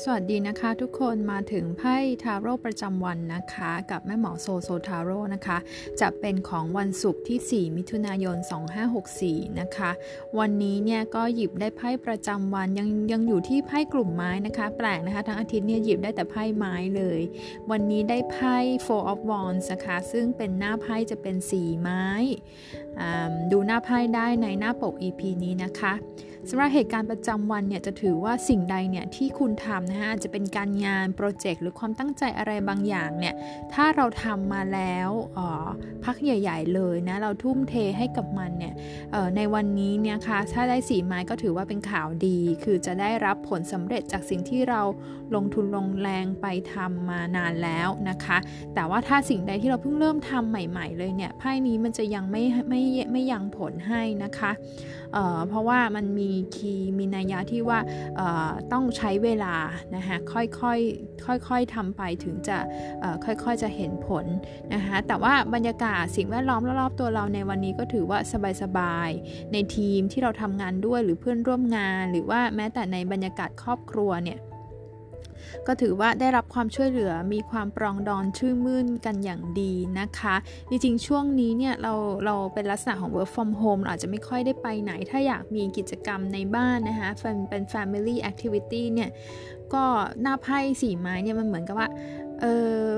สวัสดีนะคะทุกคนมาถึงไพ่ทาโร่ประจำวันนะคะ กับแม่หมอโซโซทาโร่นะคะ จะเป็นของวันศุกร์ที่ 4 มิถุนายน 2564 นะคะ วันนี้เนี่ยก็หยิบได้ไพ่ประจำวันยังยังอยู่ที่ไพ่กลุ่มไม้นะคะ แปลกนะคะทั้งอาทิตย์เนี่ยหยิบได้แต่ไพ่ไม้เลย วันนี้ได้ไพ่ Four of Wands นะคะซึ่งเป็นหน้าไพ่จะเป็นสีไม้ ดูหน้าไพ่ได้ในหน้าปก EP นี้นะคะ สำหรับเหตุการณ์ประจำวันเนี่ยจะถือว่าสิ่งใดเนี่ยที่คุณทำนะคะจะเป็นการงานโปรเจกต์หรือความตั้งใจอะไรบางอย่างเนี่ยถ้าเราทำมาแล้วพักใหญ่ ๆ เลยนะเราทุ่มเทให้กับมันเนี่ยในวันนี้เนี่ยคะถ้าได้สีไม้ก็ถือว่าเป็นข่าวดี คือจะได้รับผลสำเร็จจากสิ่งที่เราลงทุนลงแรงไปทำมานานแล้วนะคะ แต่ว่าถ้าสิ่งใดที่เราเพิ่งเริ่มทำใหม่ ๆ เลยเนี่ยไพ่นี้มันจะยังไม่ไม่ไม่ยังผลให้นะคะเเพราะว่ามันมีคีย์มีนัยยะที่ว่าต้องใช้เวลานะคะค่อยๆค่อยๆทำไปถึงจะค่อยๆจะเห็นผลนะคะแต่ว่าบรรยากาศสิ่งแวดล้อมรอบๆตัวเราในวันนี้ก็ถือว่าสบายๆในทีมที่เราทำงานด้วยหรือเพื่อนร่วมงาน หรือว่าแม้แต่ในบรรยากาศครอบครัวเนี่ย ก็ถือว่าได้รับความช่วยเหลือมีความปรองดองชื่อมื่นกันอย่างดีนะคะ จริงๆ ช่วงนี้เนี่ยเราเราเป็นลักษณะของ work from home อาจจะไม่ค่อยได้ไปไหน ถ้าอยากมีกิจกรรมในบ้านนะคะเป็น family activity เนี่ยก็หน้าไพ่สีไม้เนี่ยมันเหมือนกับว่าเออ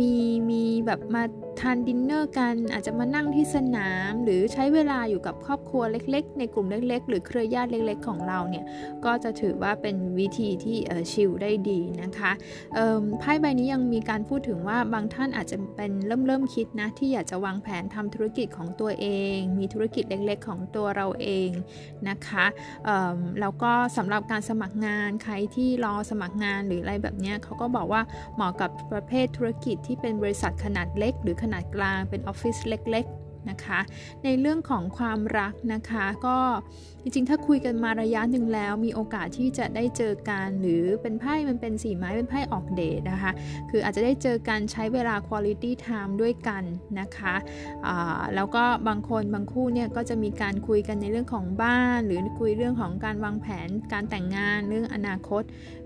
มีมีแบบมาทานดินเนอร์กัน อาจจะมานั่งที่สนาม หรือใช้เวลาอยู่กับครอบครัวเล็ก ๆ ในกลุ่มเล็ก ๆ หรือเครือญาติเล็ก ๆ ของเราเนี่ยก็จะถือว่าเป็นวิธีที่ชิลได้ดีนะคะไพ่ใบนี้ยังมีการพูดถึงว่าบางท่านอาจจะเป็นเริ่มเริ่มคิดนะที่อยากจะวางแผนทำธุรกิจของตัวเอง มีธุรกิจเล็ก ๆ ของตัวเราเองนะคะแล้วก็สำหรับการสมัครงานใครที่รอสมัครงานหรืออะไรแบบนี้เขาก็บอกว่าเหมาะกับประเภทธุรกิจที่เป็นบริษัทขนาดเล็ก หรือขนาดกลางเป็นออฟฟิศเล็ก นะคะ ในเรื่องของความรักนะคะ ก็จริงๆ ถ้าคุยกันมาระยะหนึ่งแล้ว มีโอกาสที่จะได้เจอกัน หรือเป็นไพ่มันเป็นสีไม้เป็นไพ่ออกเดทนะคะ คืออาจจะได้เจอกันใช้เวลา quality time ด้วยกันนะคะแล้วก็บางคนบางคู่เนี่ยก็จะมีการคุยกันในเรื่องของบ้าน หรือคุยเรื่องของการวางแผนการแต่งงานเรื่องอนาคต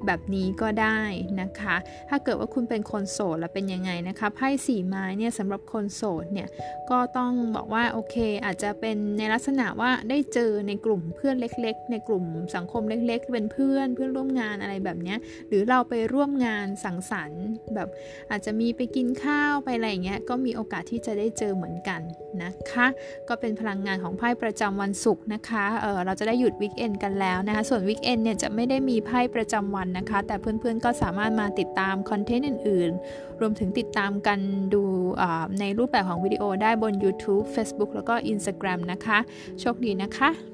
แบบนี้ก็ได้นะคะ ถ้าเกิดว่าคุณเป็นคนโสดแล้วเป็นยังไงนะคะไพ่สีไม้เนี่ยสำหรับคนโสดเนี่ยก็ต้องบอกว่าโอเค อาจจะเป็นในลักษณะว่าได้เจอในกลุ่มเพื่อนเล็ก ๆ ในกลุ่มสังคมเล็ก ๆ เป็นเพื่อนเพื่อนร่วมงานอะไรแบบนี้หรือเราไปร่วมงานสังสรรค์แบบอาจจะมีไปกินข้าวไปอะไรอย่างเงี้ยก็มีโอกาสที่จะได้เจอเหมือนกันนะคะ ก็เป็นพลังงานของไพ่ประจำวันศุกร์นะคะเออเราจะได้หยุดวิกเอนกันแล้วนะคะส่วนวิกเอนเนี่ยจะไม่ได้มีไพ่ประจำวันนะคะ แต่เพื่อนๆก็สามารถมาติดตามคอนเทนต์อื่น ๆ รวมถึงติดตามกันดูในรูปแบบของวิดีโอได้บน YouTube Facebook แล้วก็ Instagram นะคะ โชคดีนะคะ